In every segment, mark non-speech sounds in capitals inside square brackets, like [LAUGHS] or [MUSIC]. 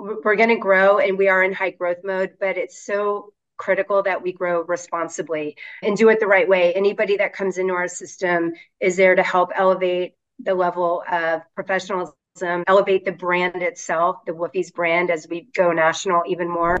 we're going to grow and we are in high growth mode, but it's so critical that we grow responsibly and do it the right way. Anybody that comes into our system is there to help elevate the level of professionalism, elevate the brand itself, the Woofie's brand as we go national even more.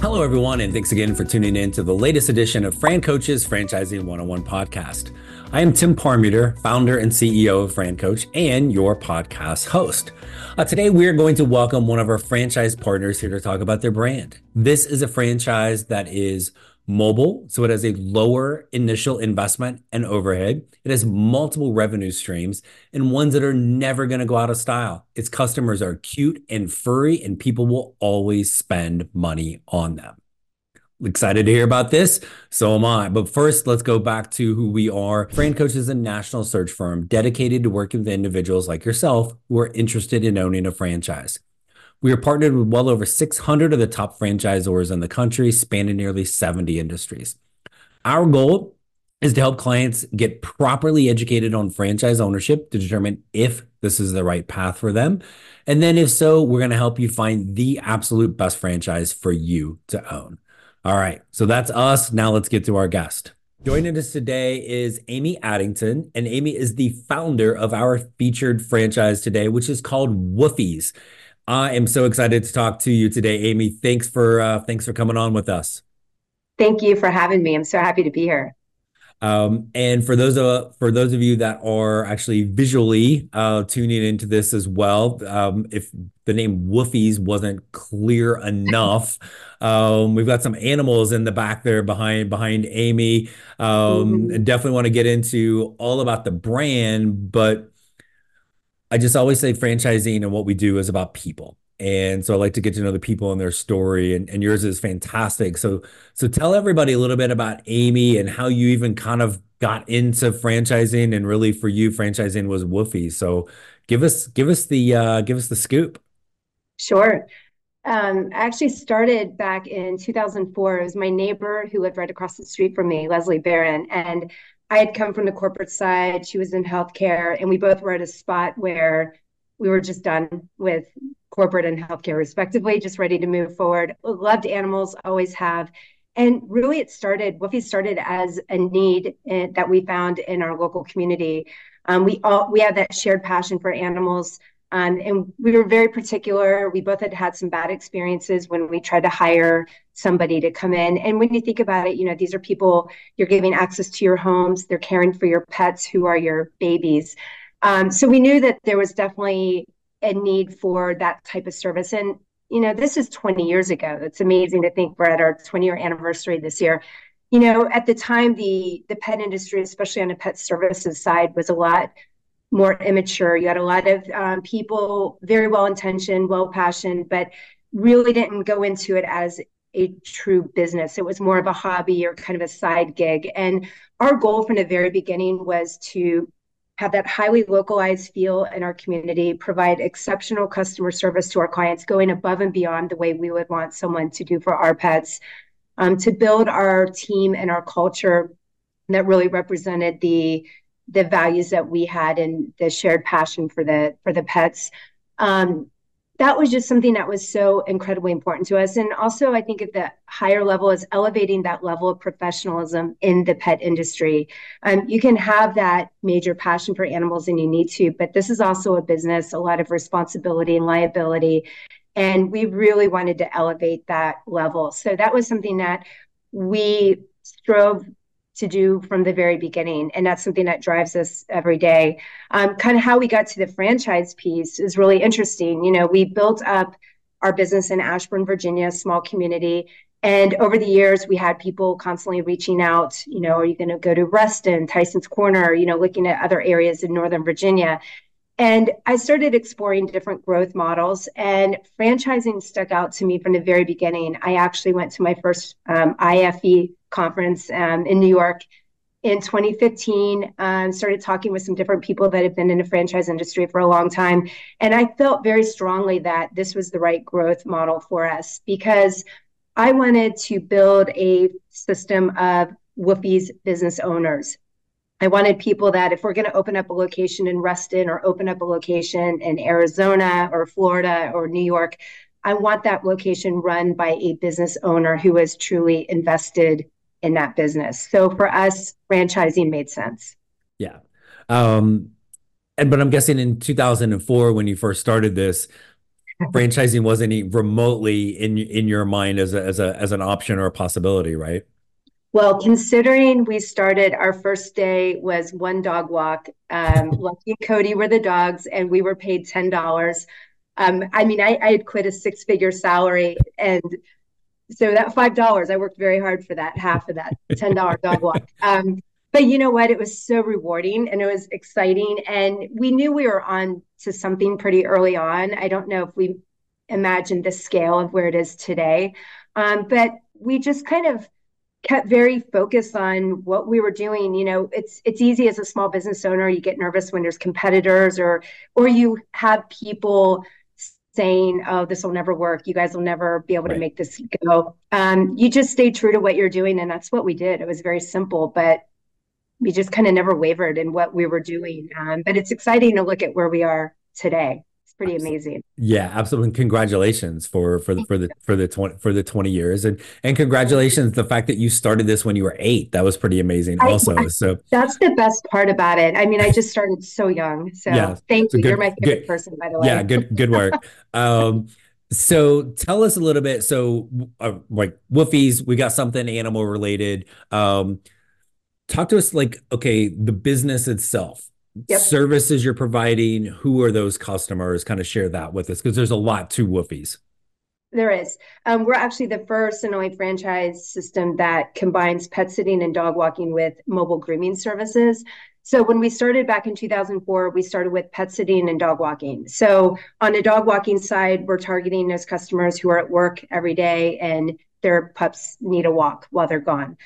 Hello, everyone, and thanks again for tuning in to the latest edition of Fran Coach's Franchising 101 podcast. I am Tim Parmeter, founder and CEO of Fran Coach and your podcast host. Uh, today, we are going to welcome one of our franchise partners here to talk about their brand. This is a franchise that is mobile, so it has a lower initial investment and overhead. It has multiple revenue streams and ones that are never going to go out of style. Its customers are cute and furry, and people will always spend money on them. Excited to hear about this? So am I. But first, let's go back to who we are. Fran Coach is a national search firm dedicated to working with individuals like yourself who are interested in owning a franchise. We are partnered with well over 600 of the top franchisors in the country, spanning nearly 70 industries. Our goal is to help clients get properly educated on franchise ownership to determine if this is the right path for them. And then, if so, we're going to help you find the absolute best franchise for you to own. All right, so that's us. Now let's get to our guest. Joining us today is Amy Addington, and Amy is the founder of our featured franchise today, which is called Woofies. I am so excited to talk to you today, Amy. Thanks for uh, thanks for coming on with us. Thank you for having me. I'm so happy to be here. Um, and for those of for those of you that are actually visually uh, tuning into this as well, um, if the name Woofies wasn't clear enough, [LAUGHS] um, we've got some animals in the back there behind behind Amy. Um, mm-hmm. Definitely want to get into all about the brand, but I just always say franchising and what we do is about people. And so I like to get to know the people and their story and, and yours is fantastic. So so tell everybody a little bit about Amy and how you even kind of got into franchising and really for you franchising was woofie. So give us give us the uh, give us the scoop. Sure. Um, I actually started back in 2004. It was my neighbor who lived right across the street from me, Leslie Barron, and I had come from the corporate side. She was in healthcare, and we both were at a spot where we were just done with corporate and healthcare, respectively, just ready to move forward. Loved animals, always have. And really, it started, Woofie started as a need in, that we found in our local community. Um, we all we have that shared passion for animals. Um, and we were very particular. We both had had some bad experiences when we tried to hire somebody to come in. And when you think about it, you know, these are people you're giving access to your homes, they're caring for your pets who are your babies. Um, so we knew that there was definitely a need for that type of service. And, you know, this is 20 years ago. It's amazing to think we're at our 20 year anniversary this year. You know, at the time, the the pet industry, especially on the pet services side, was a lot more immature. You had a lot of um, people, very well intentioned, well passioned, but really didn't go into it as a true business. It was more of a hobby or kind of a side gig. And our goal from the very beginning was to have that highly localized feel in our community, provide exceptional customer service to our clients, going above and beyond the way we would want someone to do for our pets, um, to build our team and our culture that really represented the the values that we had and the shared passion for the for the pets. Um, that was just something that was so incredibly important to us. And also, I think at the higher level is elevating that level of professionalism in the pet industry. Um, you can have that major passion for animals and you need to, but this is also a business, a lot of responsibility and liability. And we really wanted to elevate that level. So that was something that we strove to do from the very beginning. And that's something that drives us every day. Um, kind of how we got to the franchise piece is really interesting. You know, we built up our business in Ashburn, Virginia, small community. And over the years, we had people constantly reaching out, you know, are you going to go to Reston, Tyson's Corner, you know, looking at other areas in Northern Virginia. And I started exploring different growth models, and franchising stuck out to me from the very beginning. I actually went to my first um, IFE conference um, in New York in 2015 um, started talking with some different people that have been in the franchise industry for a long time. And i felt very strongly that this was the right growth model for us because i wanted to build a system of woofie's business owners. I wanted people that if we're going to open up a location in Reston or open up a location in Arizona or Florida or New York, I want that location run by a business owner who has truly invested in that business. So for us, franchising made sense. Yeah. Um, and but I'm guessing in 2004 when you first started this, [LAUGHS] franchising wasn't remotely in in your mind as a, as a as an option or a possibility, right? Well, considering we started, our first day was one dog walk. Um, [LAUGHS] Lucky and Cody were the dogs, and we were paid ten dollars. Um, I mean, I, I had quit a six-figure salary, and so that five dollars, I worked very hard for that half of that ten dollar dog walk. [LAUGHS] Um, but you know what? It was so rewarding and it was exciting, and we knew we were on to something pretty early on. I don't know if we imagined the scale of where it is today, um, but we just kind of kept very focused on what we were doing you know it's it's easy as a small business owner you get nervous when there's competitors or or you have people saying oh this will never work. You guys will never be able right. to make this go. Um, you just stay true to what you're doing and that's what we did. It was very simple but we just kind of never wavered in what we were doing. Um, but it's exciting to look at where we are today pretty amazing. Yeah, absolutely. Congratulations for for the for the for the 20 for the 20 years and and congratulations the fact that you started this when you were 8. That was pretty amazing I, also. I, so That's the best part about it. I mean, I just started so young. So yeah, thank you. Good, You're my favorite good, person by the way. Yeah, good good work. um so tell us a little bit so uh, like woofies, we got something animal related. Um talk to us like okay, the business itself yep. services you're providing, who are those customers? Kind of share that with us because there's a lot to Woofies. There is. Um, we're actually the first only franchise system that combines pet sitting and dog walking with mobile grooming services. So when we started back in 2004, we started with pet sitting and dog walking. So on the dog walking side, we're targeting those customers who are at work every day and their pups need a walk while they're gone.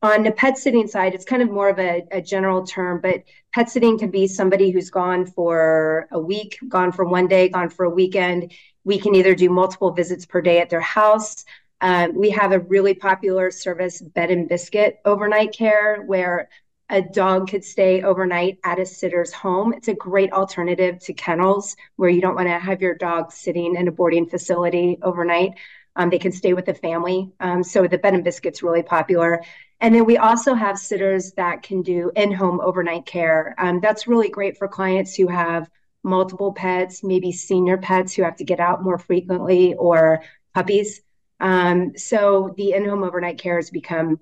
On the pet sitting side, it's kind of more of a, a, general term, but pet sitting can be somebody who's gone for a week, gone for one day, gone for a weekend. We can either do multiple visits per day at their house. Um, we have a really popular service, Bed and Biscuit overnight care, where a dog could stay overnight at a sitter's home. It's a great alternative to kennels where you don't want to have your dog sitting in a boarding facility overnight. Um, they can stay with the family. Um, so the bed and biscuit's really popular. And then we also have sitters that can do in home overnight care. Um, that's really great for clients who have multiple pets, maybe senior pets who have to get out more frequently or puppies. Um, so the in home overnight care has become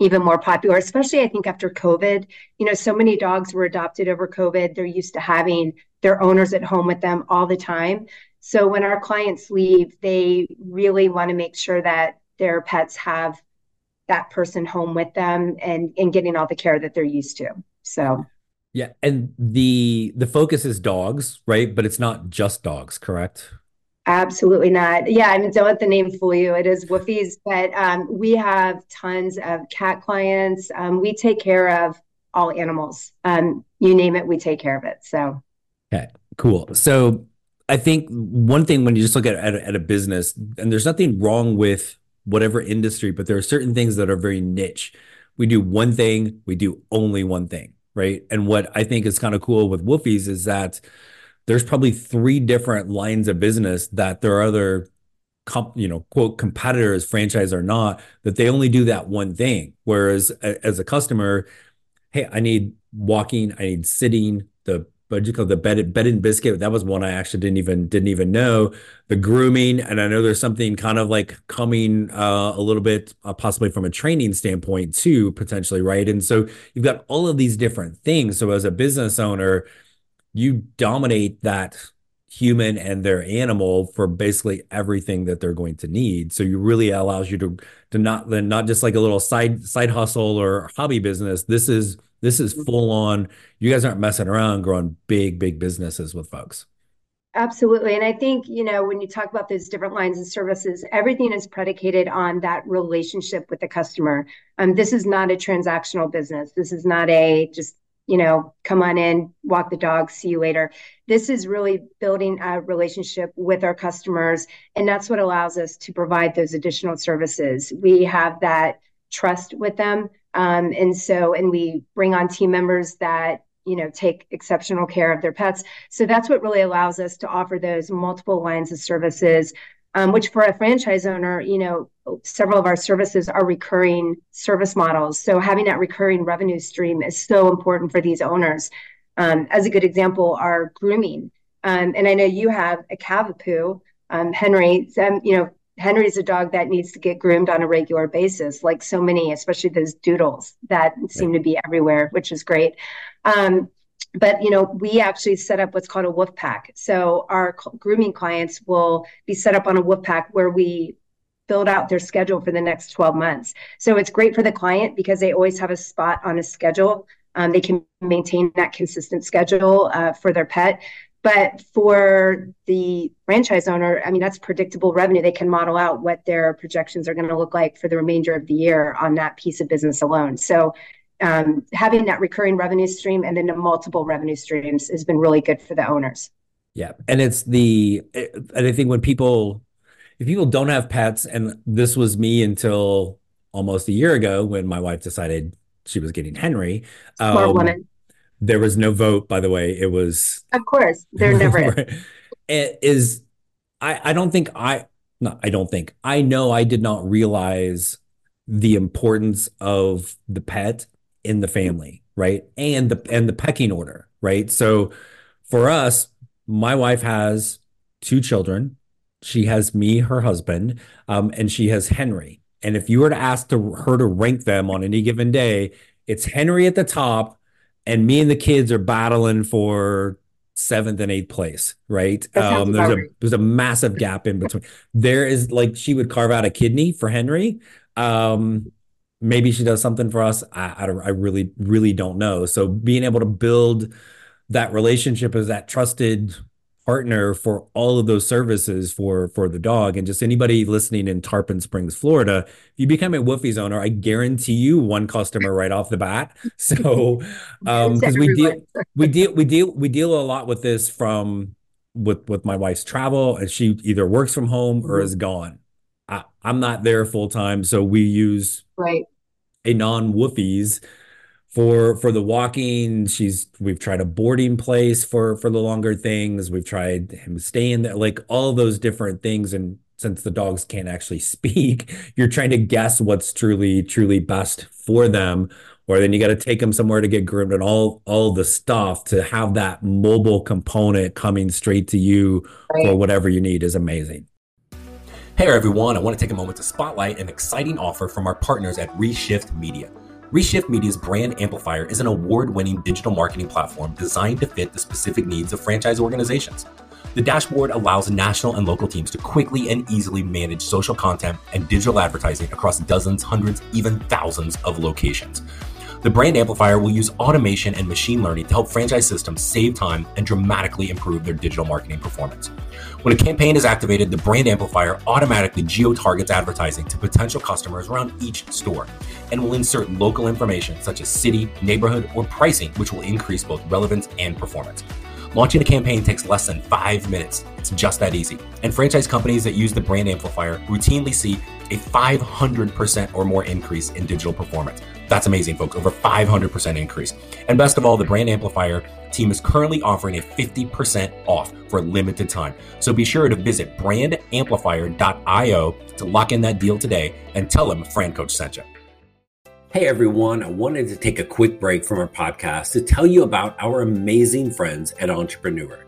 even more popular, especially I think after COVID. You know, so many dogs were adopted over COVID. They're used to having their owners at home with them all the time. So when our clients leave, they really want to make sure that their pets have that person home with them and and getting all the care that they're used to. So. Yeah and the the focus is dogs right? But it's not just dogs correct? Absolutely not. Yeah i mean don't let the name fool you. It is woofies but um, we have tons of cat clients. Um, we take care of all animals. Um, you name it we take care of it so. Okay cool. So i think one thing when you just look at, at, at a business and there's nothing wrong with whatever industry, but there are certain things that are very niche. We do one thing, we do only one thing, right? And what I think is kind of cool with Woofie's is that there's probably three different lines of business that there are other comp, you know, quote competitors, franchise or not, that they only do that one thing. Whereas a, as a customer, hey, I need walking, I need sitting, what you call the bed bed and biscuit that was one i actually didn't even didn't even know. The grooming and i know there's something kind of like coming uh, a little bit uh, possibly from a training standpoint too potentially right? And so you've got all of these different things. So as a business owner you dominate that human and their animal for basically everything that they're going to need. So you really allows you to to not then not just like a little side side hustle or hobby business. This is this is full on. You guys aren't messing around growing big, big businesses with folks. Absolutely. And I think, you know, when you talk about those different lines of services, everything is predicated on that relationship with the customer. Um, this is not a transactional business. This is not a just, you know, come on in, walk the dog, see you later. This is really building a relationship with our customers. And that's what allows us to provide those additional services. We have that trust with them Um, and so, and we bring on team members that you know take exceptional care of their pets. So that's what really allows us to offer those multiple lines of services. Um, which for a franchise owner, you know, several of our services are recurring service models. So having that recurring revenue stream is so important for these owners. Um, as a good example, our grooming. Um, and I know you have a Cavapoo, um, Henry. Um, you know, Henry's a dog that needs to get groomed on a regular basis, like so many, especially those doodles that seem to be everywhere, which is great. Um, but you know, we actually set up what's called a wolf pack. So our grooming clients will be set up on a wolf pack where we build out their schedule for the next 12 months. So it's great for the client because they always have a spot on a schedule. Um, they can maintain that consistent schedule uh, for their pet. But for the franchise owner, I mean, that's predictable revenue. They can model out what their projections are going to look like for the remainder of the year on that piece of business alone. So um, having that recurring revenue stream and then the multiple revenue streams has been really good for the owners. Yeah. And it's the, and I think when people, if people don't have pets, and this was me until almost a year ago when my wife decided she was getting Henry. Smart um, woman there was no vote, by the way. It was. Of course, there [LAUGHS] never It is. I I don't think I no I don't think I know I did not realize the importance of the pet in the family, right? And the and the pecking order, right? So for us, my wife has two children. She has me, her husband, um, and she has Henry. And if you were to ask to, her to rank them on any given day, it's Henry at the top, and me and the kids are battling for seventh and eighth place, right? Um, there's a there's a massive gap in between. there is like she would carve out a kidney for Henry. Um, maybe she does something for us. I, I, I really really don't know. So being able to build that relationship as that trusted partner for all of those services for for the dog and just anybody listening in Tarpon Springs, Florida, if you become a woofie's owner, I guarantee you one customer right off the bat. [LAUGHS] So [LAUGHS] um because we deal we deal we deal we deal a lot with this from with with my wife's travel and she either works from home or mm-hmm. is gone. I, I'm not there full time, so we use right a non-Woofie's for for the walking she's we've tried a boarding place for for the longer things. We've tried him staying there like all those different things. And since the dogs can't actually [LAUGHS] speak you're trying to guess what's truly truly best for them. Or then you got to take them somewhere to get groomed and all all the stuff to have that mobile component coming straight to you right. for whatever you need is amazing. Hey everyone. I want to take a moment to spotlight an exciting offer from our partners at reshift media Reshift Media's Brand Amplifier is an award winning digital marketing platform designed to fit the specific needs of franchise organizations. The dashboard allows national and local teams to quickly and easily manage social content and digital advertising across dozens, hundreds, even thousands of locations. The Brand Amplifier will use automation and machine learning to help franchise systems save time and dramatically improve their digital marketing performance. When a campaign is activated, the Brand Amplifier automatically geo targets advertising to potential customers around each store and will insert local information such as city, neighborhood, or pricing, which will increase both relevance and performance. Launching a campaign takes less than five minutes. It's just that easy. And franchise companies that use the brand amplifier routinely see a 500% or more increase in digital performance. That's amazing, folks. Over 500% increase. And best of all, the Brand Amplifier team is currently offering a 50% off for a limited time. So be sure to visit brandamplifier.io to lock in that deal today and tell them Fran Coach sent you. Hey everyone, I wanted to take a quick break from our podcast to tell you about our amazing friends at Entrepreneur.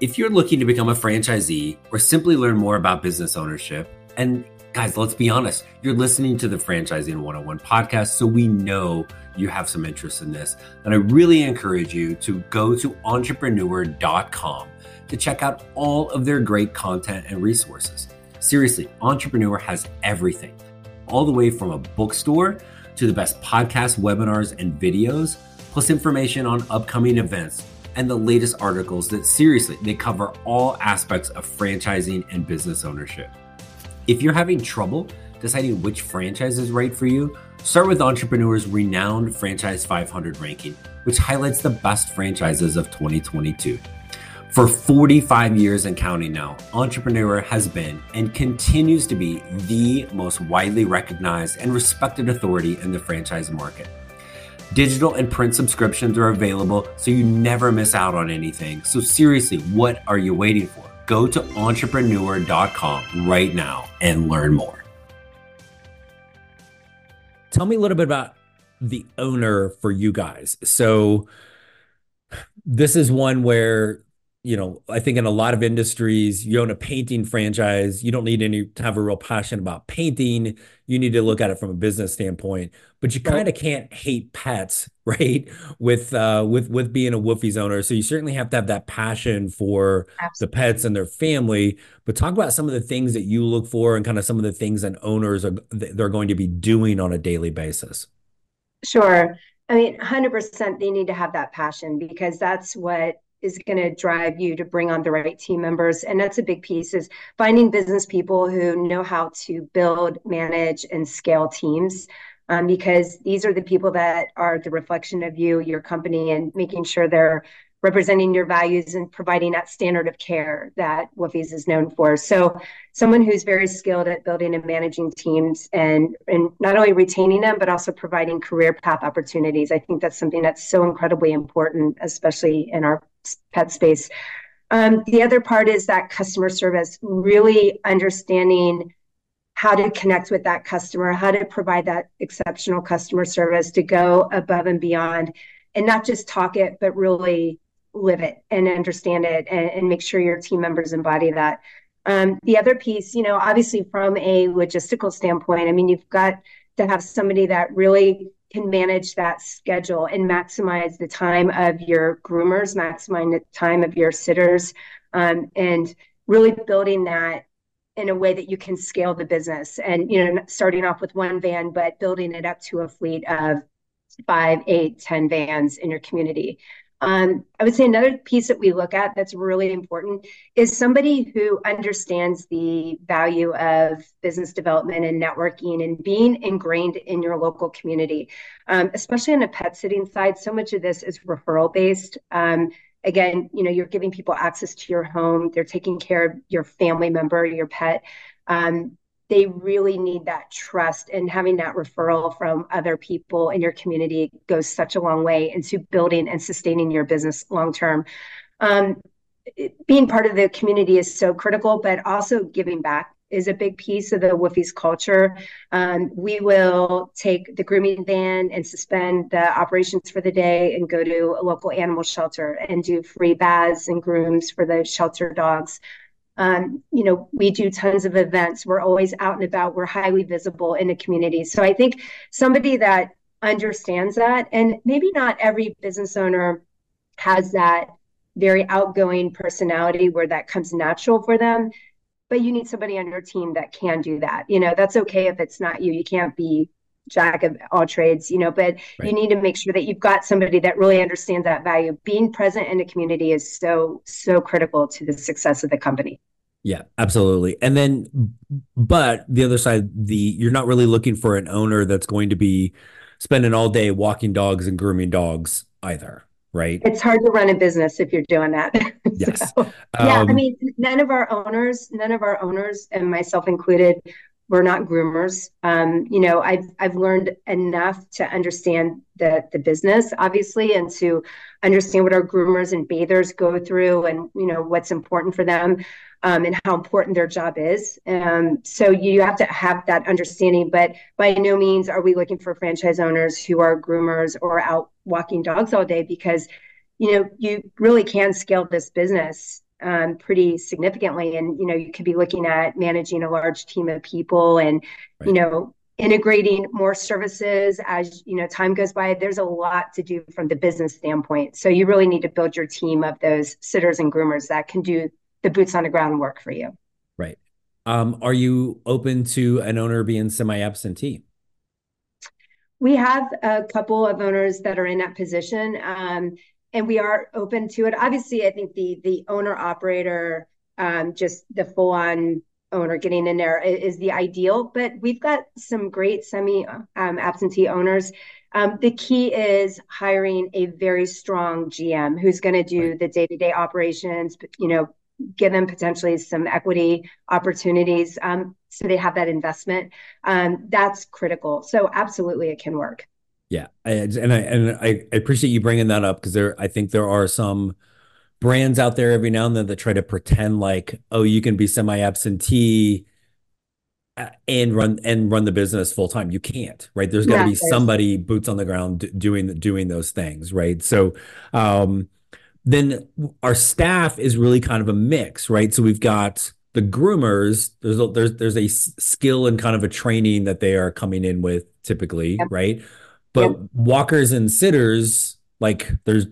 If you're looking to become a franchisee or simply learn more about business ownership, and guys, let's be honest. You're listening to the Franchising 101 podcast, so we know you have some interest in this. And I really encourage you to go to entrepreneur.com to check out all of their great content and resources. Seriously, Entrepreneur has everything, all the way from a bookstore to the best podcasts, webinars, and videos, plus information on upcoming events and the latest articles that seriously they cover all aspects of franchising and business ownership. If you're having trouble deciding which franchise is right for you, start with Entrepreneur's renowned Franchise 500 ranking, which highlights the best franchises of 2022. For 45 years and counting now, Entrepreneur has been and continues to be the most widely recognized and respected authority in the franchise market. Digital and print subscriptions are available so you never miss out on anything. So, seriously, what are you waiting for? Go to entrepreneur.com right now and learn more. Tell me a little bit about the owner for you guys. So, this is one where you know, I think in a lot of industries, you own a painting franchise, you don't need any to have a real passion about painting. You need to look at it from a business standpoint, but you kind of can't hate pets, [LAUGHS] right? With uh with with being a Woofie's owner. So you certainly have to have that passion for Absolutely. the pets and their family. But talk about some of the things that you look for and kind of some of the things that owners are they're going to be doing on a daily basis. Sure. I mean, 100% they need to have that passion because that's what is going to drive you to bring on the right team members and that's a big piece is finding business people who know how to build manage and scale teams. Um, because these are the people that are the reflection of you your company and making sure they're representing your values and providing that standard of care that Woofie's is known for. So someone who's very skilled at building and managing teams and, and not only retaining them, but also providing career path opportunities. I think that's something that's so incredibly important, especially in our pet space. Um, the other part is that customer service, really understanding how to connect with that customer, how to provide that exceptional customer service to go above and beyond and not just talk it, but really live it and understand it and, and make sure your team members embody that. Um, the other piece, you know, obviously from a logistical standpoint, I mean, you've got to have somebody that really can manage that schedule and maximize the time of your groomers, maximize the time of your sitters, um, and really building that in a way that you can scale the business and you know starting off with one van but building it up to a fleet of five eight ten vans in your community um, I would say another piece that we look at that's really important is somebody who understands the value of business development and networking and being ingrained in your local community, um, especially on the pet sitting side. So much of this is referral based. Um, again, you know, you're giving people access to your home, they're taking care of your family member, your pet. Um, they really need that trust and having that referral from other people in your community goes such a long way into building and sustaining your business long term um, being part of the community is so critical but also giving back is a big piece of the Woofie's culture. Um, we will take the grooming van and suspend the operations for the day and go to a local animal shelter and do free baths and grooms for the shelter dogs. Um, you know, we do tons of events. We're always out and about. We're highly visible in the community. So I think somebody that understands that, and maybe not every business owner has that very outgoing personality where that comes natural for them. But you need somebody on your team that can do that. You know, that's okay if it's not you. You can't be jack of all trades, you know, but right. you need to make sure that you've got somebody that really understands that value. Being present in the community is so, so critical to the success of the company. Yeah, absolutely. And then, but the other side, the you're not really looking for an owner that's going to be spending all day walking dogs and grooming dogs either, right? It's hard to run a business if you're doing that. [LAUGHS] Yes. so, yeah, um, I mean, none of our owners, none of our owners, and myself included, we're not groomers. Um, you know, I've I've learned enough to understand the the business, obviously, and to understand what our groomers and bathers go through, and you know what's important for them, um, and how important their job is. Um, so you have to have that understanding. But by no means are we looking for franchise owners who are groomers or out walking dogs all day, because you know you really can scale this business um, pretty significantly. And you know, you could be looking at managing a large team of people, and right. you know, integrating more services as you know time goes by. There's a lot to do from the business standpoint. So you really need to build your team of those sitters and groomers that can do the boots on the ground work for you. Right. Um, are you open to an owner being semi-absentee? We have a couple of owners that are in that position. Um, and we are open to it. Obviously, I think the the owner operator, um, just the full on owner getting in there is the ideal, but we've got some great semi um, absentee owners. Um, the key is hiring a very strong GM who's going to do the day to day operations, you know, give them potentially some equity opportunities um, so they have that investment. Um, that's critical. So, absolutely, it can work. Yeah, and I and I appreciate you bringing that up because there, I think there are some brands out there every now and then that try to pretend like, oh, you can be semi-absentee uh, and run and run the business full time. You can't, right? There's got to yeah, be somebody boots on the ground doing doing those things, right? So, um, then our staff is really kind of a mix, right? So we've got the groomers. There's a, there's there's a skill and kind of a training that they are coming in with typically, yep. right? But yep. walkers and sitters, like there's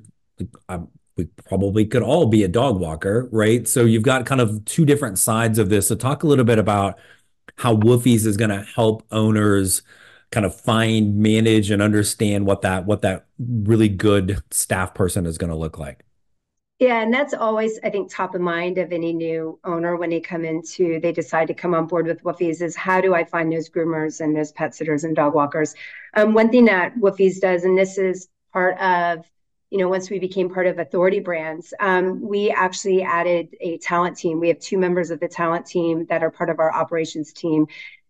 um, we probably could all be a dog walker, right? So you've got kind of two different sides of this. So talk a little bit about how Woofies is going to help owners kind of find, manage, and understand what that what that really good staff person is going to look like. Yeah, and that's always, I think, top of mind of any new owner when they come into, they decide to come on board with Woofies is how do I find those groomers and those pet sitters and dog walkers? Um, one thing that Woofies does, and this is part of you know, once we became part of Authority Brands, um, we actually added a talent team. We have two members of the talent team that are part of our operations team,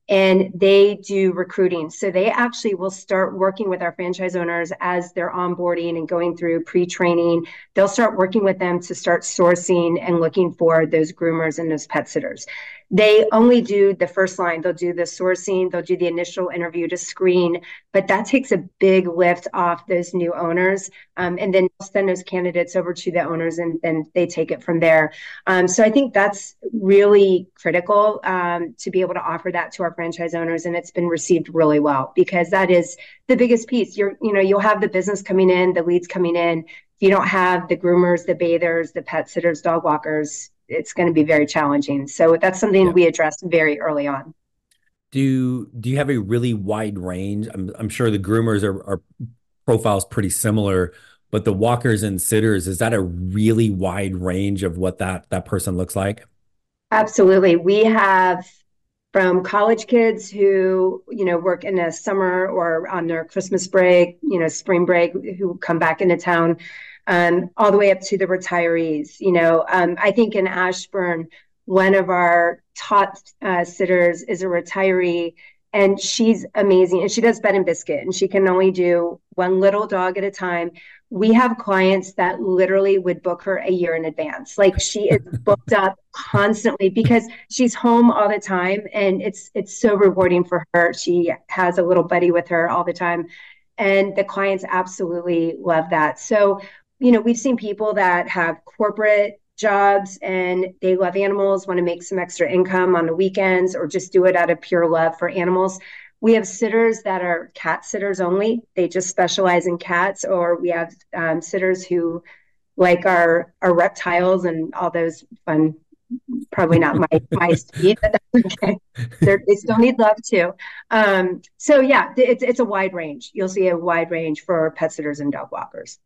and they do recruiting. So they actually will start working with our franchise owners as they're onboarding and going through pre training. They'll start working with them to start sourcing and looking for those groomers and those pet sitters they only do the first line. They'll do the sourcing they'll do the initial interview to screen. But that takes a big lift off those new owners. Um, and then send those candidates over to the owners and then they take it from there. Um, so i think that's really critical um, to be able to offer that to our franchise owners. And it's been received really well because that is the biggest piece. You're you know you'll have the business coming in the leads coming in. If you don't have the groomers the bathers the pet sitters dog walkers it's going to be very challenging. So that's something yeah. we addressed very early on. Do do you have a really wide range? I'm I'm sure the groomers are, are profiles pretty similar, but the walkers and sitters is that a really wide range of what that that person looks like? Absolutely. We have from college kids who you know work in a summer or on their Christmas break, you know, spring break, who come back into town um, all the way up to the retirees. You know, um, I think in Ashburn, one of our top uh, sitters is a retiree, and she's amazing. And she does bed and biscuit, and she can only do one little dog at a time. We have clients that literally would book her a year in advance. Like she is [LAUGHS] booked up constantly because she's home all the time, and it's it's so rewarding for her. She has a little buddy with her all the time and the clients absolutely love that. So you know, we've seen people that have corporate jobs and they love animals, want to make some extra income on the weekends or just do it out of pure love for animals. We have sitters that are cat sitters only. They just specialize in cats, or we have um, sitters who like our our reptiles and all those fun. Probably not my my [LAUGHS] speed, but that's okay. They're, they still need love too. Um, so yeah, it's it's a wide range. You'll see a wide range for pet sitters and dog walkers.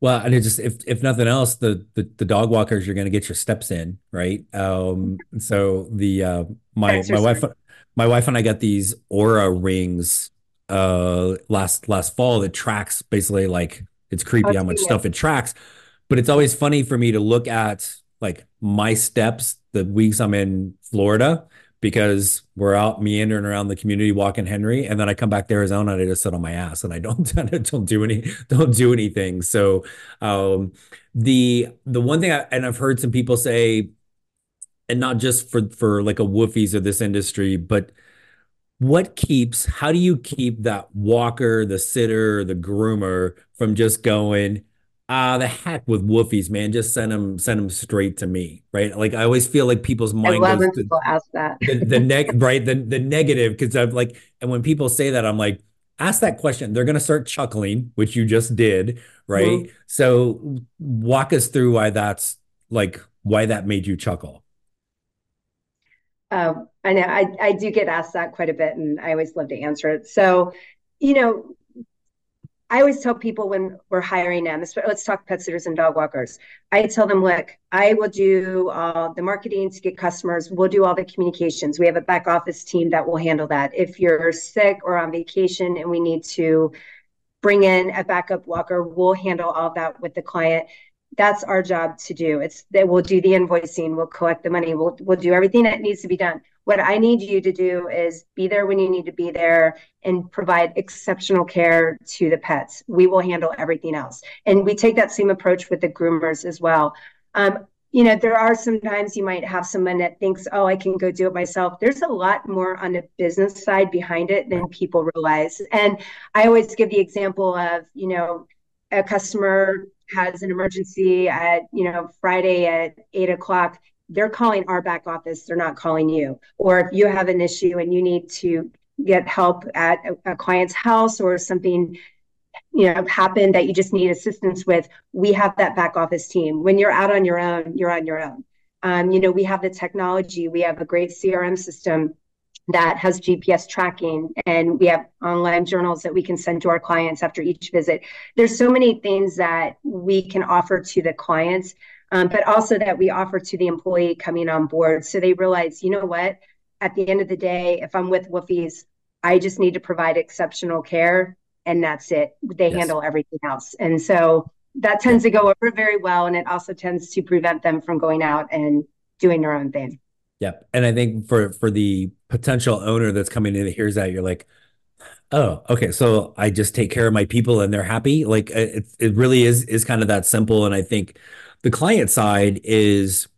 Well, and it just if if nothing else, the the, the dog walkers you're going to get your steps in, right? Um, so the uh, my my wife my wife and I got these Oura rings uh last last fall that tracks basically like it's creepy how much yeah. stuff it tracks, but it's always funny for me to look at like my steps the weeks I'm in Florida because we're out meandering around the community walking Henry, and then I come back to Arizona and I just sit on my ass and I don't [LAUGHS] don't do any don't do anything. So um, the the one thing I, and I've heard some people say, and not just for for like a woofies of this industry, but what keeps how do you keep that walker, the sitter, the groomer from just going? Ah, the heck with woofies, man. Just send them, send them straight to me, right? Like I always feel like people's mind I love goes when to, people ask that. the, the neg, right? The the negative, because I'm like, and when people say that, I'm like, ask that question. They're gonna start chuckling, which you just did, right? Mm-hmm. So walk us through why that's like why that made you chuckle. Um, I know I, I do get asked that quite a bit, and I always love to answer it. So, you know, I always tell people when we're hiring them, let's talk pet sitters and dog walkers. I tell them, look, I will do uh, the marketing to get customers. We'll do all the communications. We have a back office team that will handle that. If you're sick or on vacation and we need to bring in a backup walker, we'll handle all that with the client. That's our job to do. It's that we'll do the invoicing, we'll collect the money, we'll we'll do everything that needs to be done. What I need you to do is be there when you need to be there and provide exceptional care to the pets. We will handle everything else. And we take that same approach with the groomers as well. Um, you know, there are sometimes you might have someone that thinks, oh, I can go do it myself. There's a lot more on the business side behind it than people realize. And I always give the example of, you know, a customer has an emergency at, you know, Friday at eight o'clock they're calling our back office they're not calling you. Or if you have an issue and you need to get help at a, a client's house or something you know happened that you just need assistance with we have that back office team. When you're out on your own you're on your own. Um, you know we have the technology we have a great crm system that has gps tracking and we have online journals that we can send to our clients after each visit. There's so many things that we can offer to the clients um, but also that we offer to the employee coming on board. So they realize, you know what, at the end of the day, if I'm with Woofie's, I just need to provide exceptional care and that's it. They yes. handle everything else. And so that tends to go over very well. And it also tends to prevent them from going out and doing their own thing. Yep. And I think for for the potential owner that's coming in that hears that, you're like, oh, okay. So I just take care of my people and they're happy. Like it, it really is is kind of that simple. And I think the client side is,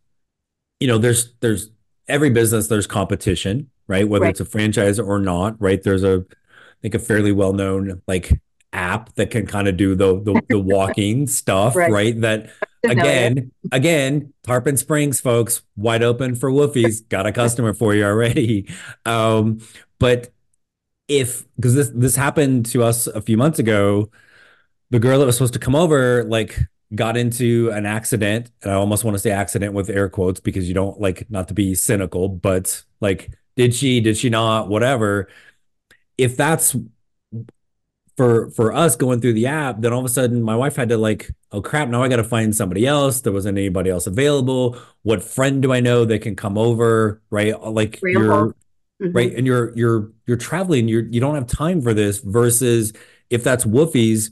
you know, there's there's every business there's competition, right? Whether right. it's a franchise or not, right? There's a I think a fairly well known like app that can kind of do the the, the walking stuff, right. right? That again, again, Tarpon Springs folks, wide open for Woofies. Got a [LAUGHS] customer for you already. Um, but if because this this happened to us a few months ago, the girl that was supposed to come over, like got into an accident and i almost want to say accident with air quotes because you don't like not to be cynical but like did she did she not whatever. If that's for for us going through the app then all of a sudden my wife had to like oh crap now i got to find somebody else. There wasn't anybody else available. What friend do i know that can come over? Right? Like you're mm-hmm. right and you're you're you're traveling. You're you don't have time for this versus if that's woofies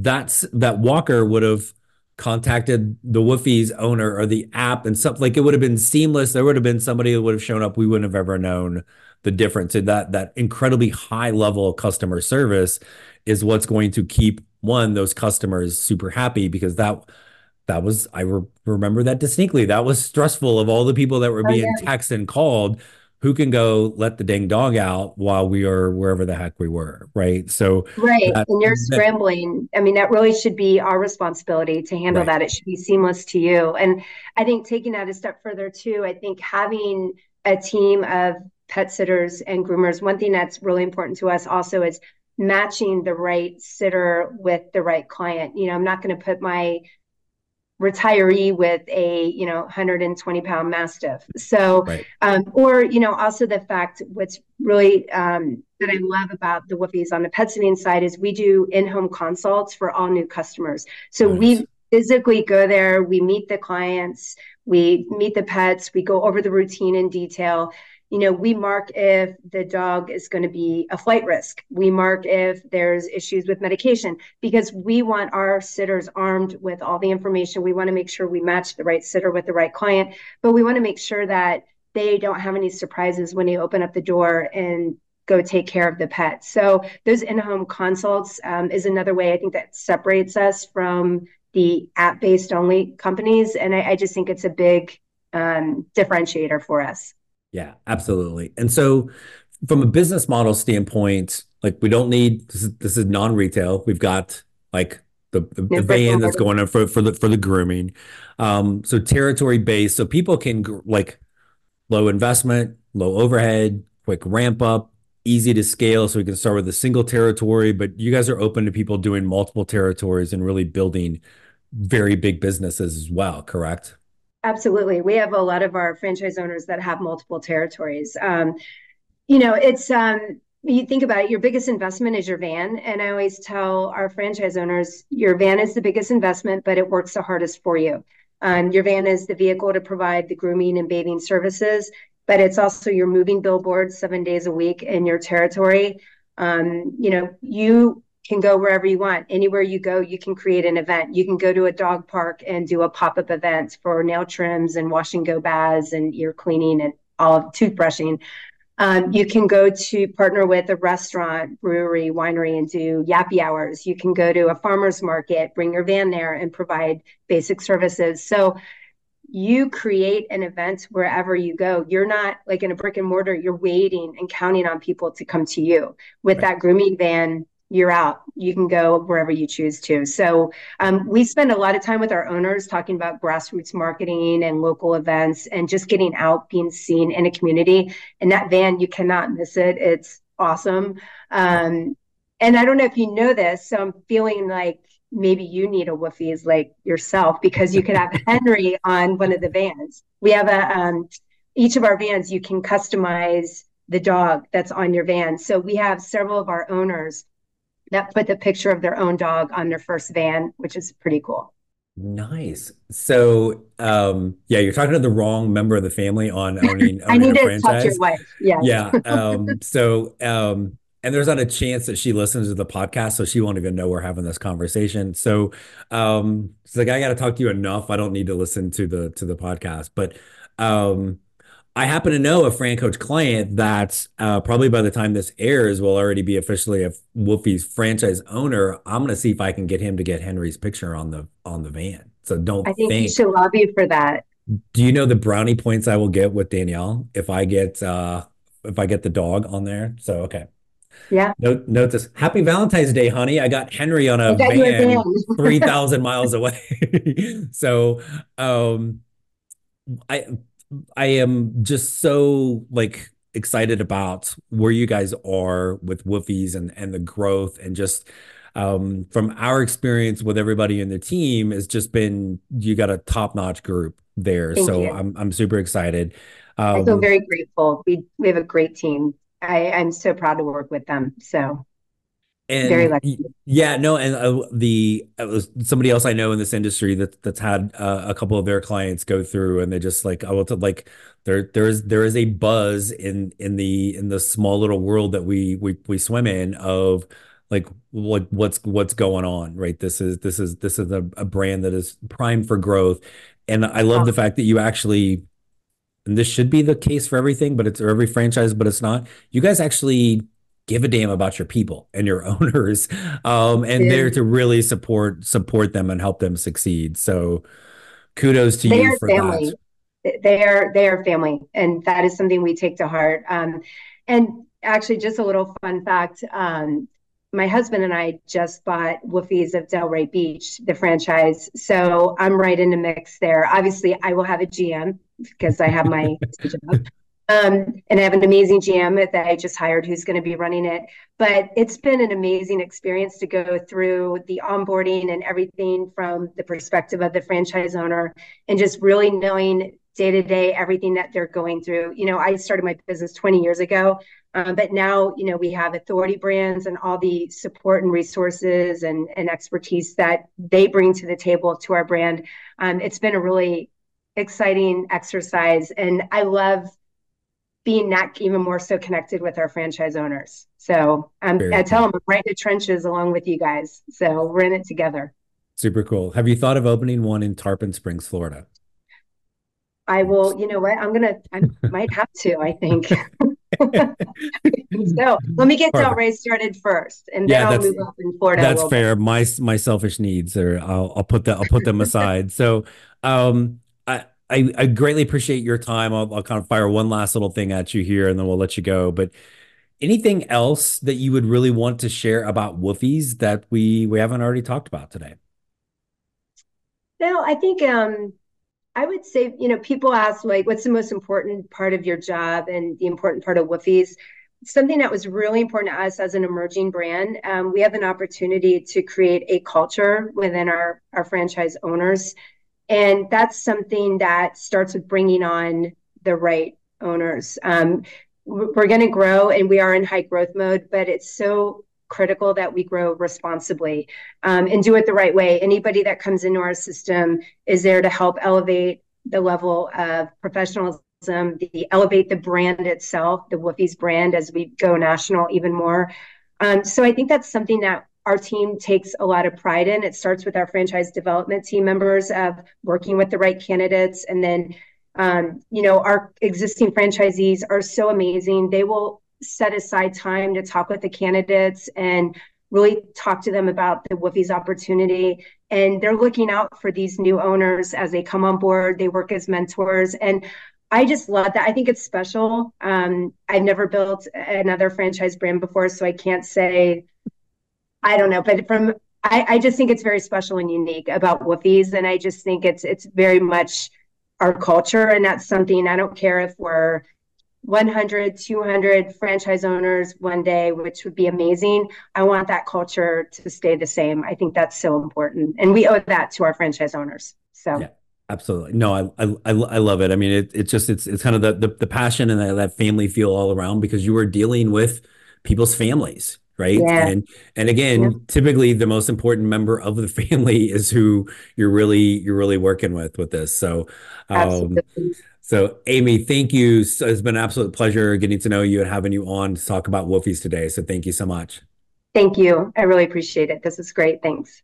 that's that Walker would have contacted the Woofie's owner or the app and stuff like it would have been seamless. There would have been somebody that would have shown up. We wouldn't have ever known the difference. That that incredibly high level of customer service is what's going to keep one those customers super happy because that that was I re- remember that distinctly. That was stressful of all the people that were oh, being oh, yeah. texted and called who can go let the dang dog out while we are wherever the heck we were right? So right that, and you're scrambling. I mean that really should be our responsibility to handle right. that. It should be seamless to you. And i think taking that a step further too i think having a team of pet sitters and groomers one thing that's really important to us also is matching the right sitter with the right client. You know i'm not going to put my retiree with a you know 120 pound mastiff so right. um, or you know also the fact what's really um, that i love about the woofies on the pet sitting side is we do in-home consults for all new customers so nice. we physically go there we meet the clients we meet the pets we go over the routine in detail you know, we mark if the dog is going to be a flight risk. We mark if there's issues with medication because we want our sitters armed with all the information. We want to make sure we match the right sitter with the right client, but we want to make sure that they don't have any surprises when they open up the door and go take care of the pet. So those in-home consults um, is another way I think that separates us from the app-based only companies, and I, I just think it's a big um, differentiator for us. Yeah, absolutely. And so from a business model standpoint, like we don't need this is, this is non-retail. We've got like the, the, the van that's going on for, for the for the grooming. Um, so territory based, so people can like low investment, low overhead, quick ramp up, easy to scale. So we can start with a single territory, but you guys are open to people doing multiple territories and really building very big businesses as well, correct? Absolutely. We have a lot of our franchise owners that have multiple territories. Um, you know, it's um, you think about it, your biggest investment is your van. And I always tell our franchise owners, your van is the biggest investment, but it works the hardest for you. Um, your van is the vehicle to provide the grooming and bathing services, but it's also your moving billboard seven days a week in your territory. Um, you know, you can go wherever you want. Anywhere you go, you can create an event. You can go to a dog park and do a pop up event for nail trims and wash and go baths and ear cleaning and all of toothbrushing. Um, you can go to partner with a restaurant, brewery, winery, and do yappy hours. You can go to a farmer's market, bring your van there, and provide basic services. So you create an event wherever you go. You're not like in a brick and mortar, you're waiting and counting on people to come to you. With right. that grooming van, you're out. You can go wherever you choose to. So um, we spend a lot of time with our owners talking about grassroots marketing and local events and just getting out, being seen in a community. And that van, you cannot miss it. It's awesome. Um, and I don't know if you know this, so I'm feeling like maybe you need a Woofie's like yourself because you could have [LAUGHS] Henry on one of the vans. We have a um, each of our vans you can customize the dog that's on your van. So we have several of our owners that put the picture of their own dog on their first van, which is pretty cool. Nice. So, um, yeah, you're talking to the wrong member of the family on owning, [LAUGHS] owning I need a to franchise. talk to your wife. Yeah. Yeah. Um, [LAUGHS] so, um, and there's not a chance that she listens to the podcast, so she won't even know we're having this conversation. So, um, it's like I got to talk to you enough. I don't need to listen to the to the podcast, but um, I happen to know a FranCoach client that uh, probably by the time this airs will already be officially a Woofie's franchise owner. I'm going to see if I can get him to get Henry's picture on the on the van. So don't I think, think. you should lobby for that. Do you know the brownie points I will get with Danielle if I get uh if I get the dog on there? So okay. Yeah. Note, note this. Happy Valentine's Day, honey. I got Henry on a van [LAUGHS] 3,000 miles away. [LAUGHS] so, um, I I am just so like excited about where you guys are with Woofies and and the growth and just um, from our experience with everybody in the team has just been you got a top notch group there. Thank so you. I'm I'm super excited. Um, I feel um, very grateful. We we have a great team. I, I'm so proud to work with them. So and very lucky. Yeah, no, and uh, the it was somebody else I know in this industry that that's had uh, a couple of their clients go through, and they just like I like there there is there is a buzz in in the in the small little world that we we we swim in of like what what's what's going on right? This is this is this is a, a brand that is primed for growth. And i love the fact that you actually and this should be the case for everything but it's or every franchise but it's not. You guys actually give a damn about your people and your [LAUGHS] owners um, and yeah. there to really support support them and help them succeed so kudos to they you for family. that they are they are family and that is something we take to heart um, and actually just a little fun fact um, my husband and I just bought Woofie's of Delray Beach, the franchise. So I'm right in the mix there. Obviously, I will have a GM because I have my [LAUGHS] job. Um, and I have an amazing GM that I just hired who's going to be running it. But it's been an amazing experience to go through the onboarding and everything from the perspective of the franchise owner and just really knowing day to day everything that they're going through. You know, I started my business 20 years ago, um, but now, you know, we have authority brands and all the support and resources and, and expertise that they bring to the table to our brand. Um, it's been a really exciting exercise. And I love being not even more so connected with our franchise owners. So um, I tell them I'm right in the trenches along with you guys. So we're in it together. Super cool. Have you thought of opening one in Tarpon Springs, Florida? I will. You know what? I'm gonna. I might have to. I think. [LAUGHS] so let me get Delray started first, and then yeah, I'll move up in Florida. That's fair. Bit. My my selfish needs, or I'll I'll put that I'll put them aside. so, um, I I, greatly appreciate your time. I'll, I'll kind of fire one last little thing at you here, and then we'll let you go. But anything else that you would really want to share about Woofies that we we haven't already talked about today? No, I think um, I would say you know people ask like, what's the most important part of your job and the important part of Woofies? Something that was really important to us as an emerging brand. Um, we have an opportunity to create a culture within our our franchise owners and that's something that starts with bringing on the right owners. Um, we're going to grow and we are in high growth mode, but it's so critical that we grow responsibly um, and do it the right way. Anybody that comes into our system is there to help elevate the level of professionalism, the elevate the brand itself, the Woofies brand as we go national even more. Um, so I think that's something that our team takes a lot of pride in. It starts with our franchise development team members of working with the right candidates. And then, um, you know, our existing franchisees are so amazing. They will set aside time to talk with the candidates and really talk to them about the Woofie's opportunity. And they're looking out for these new owners as they come on board. They work as mentors. And I just love that. I think it's special. Um, I've never built another franchise brand before, so I can't say I don't know, but from I, I just think it's very special and unique about Woofie's, and I just think it's it's very much our culture, and that's something I don't care if we're 100 200 franchise owners one day which would be amazing i want that culture to stay the same i think that's so important and we owe that to our franchise owners so yeah. Absolutely. No, I, I, I love it. I mean, it, it's just, it's, it's kind of the, the, the passion and that, that family feel all around because you are dealing with people's families, right? Yeah. and and again yeah. typically the most important member of the [LAUGHS] family is who you're really you're really working with with this. So um so amy thank you. So it's been an absolute pleasure getting to know you and having you on to talk about Woofies today. So thank you so much. Thank you. I really appreciate it. This is great. Thanks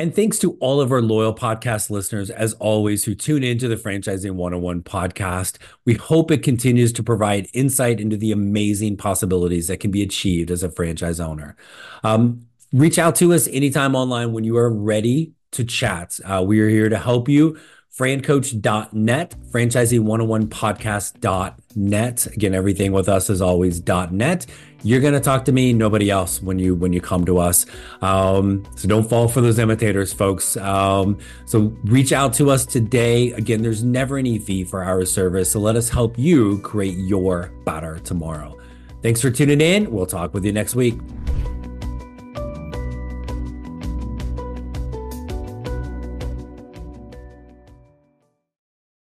and thanks to all of our loyal podcast listeners, as always, who tune into the Franchising 101 podcast. We hope it continues to provide insight into the amazing possibilities that can be achieved as a franchise owner. Um, reach out to us anytime online when you are ready to chat. Uh, we are here to help you francoach.net, franchising101podcast.net. Again, everything with us is always .net. You're going to talk to me, nobody else when you when you come to us. Um, so don't fall for those imitators, folks. Um, so reach out to us today. Again, there's never any fee for our service. So let us help you create your better tomorrow. Thanks for tuning in. We'll talk with you next week.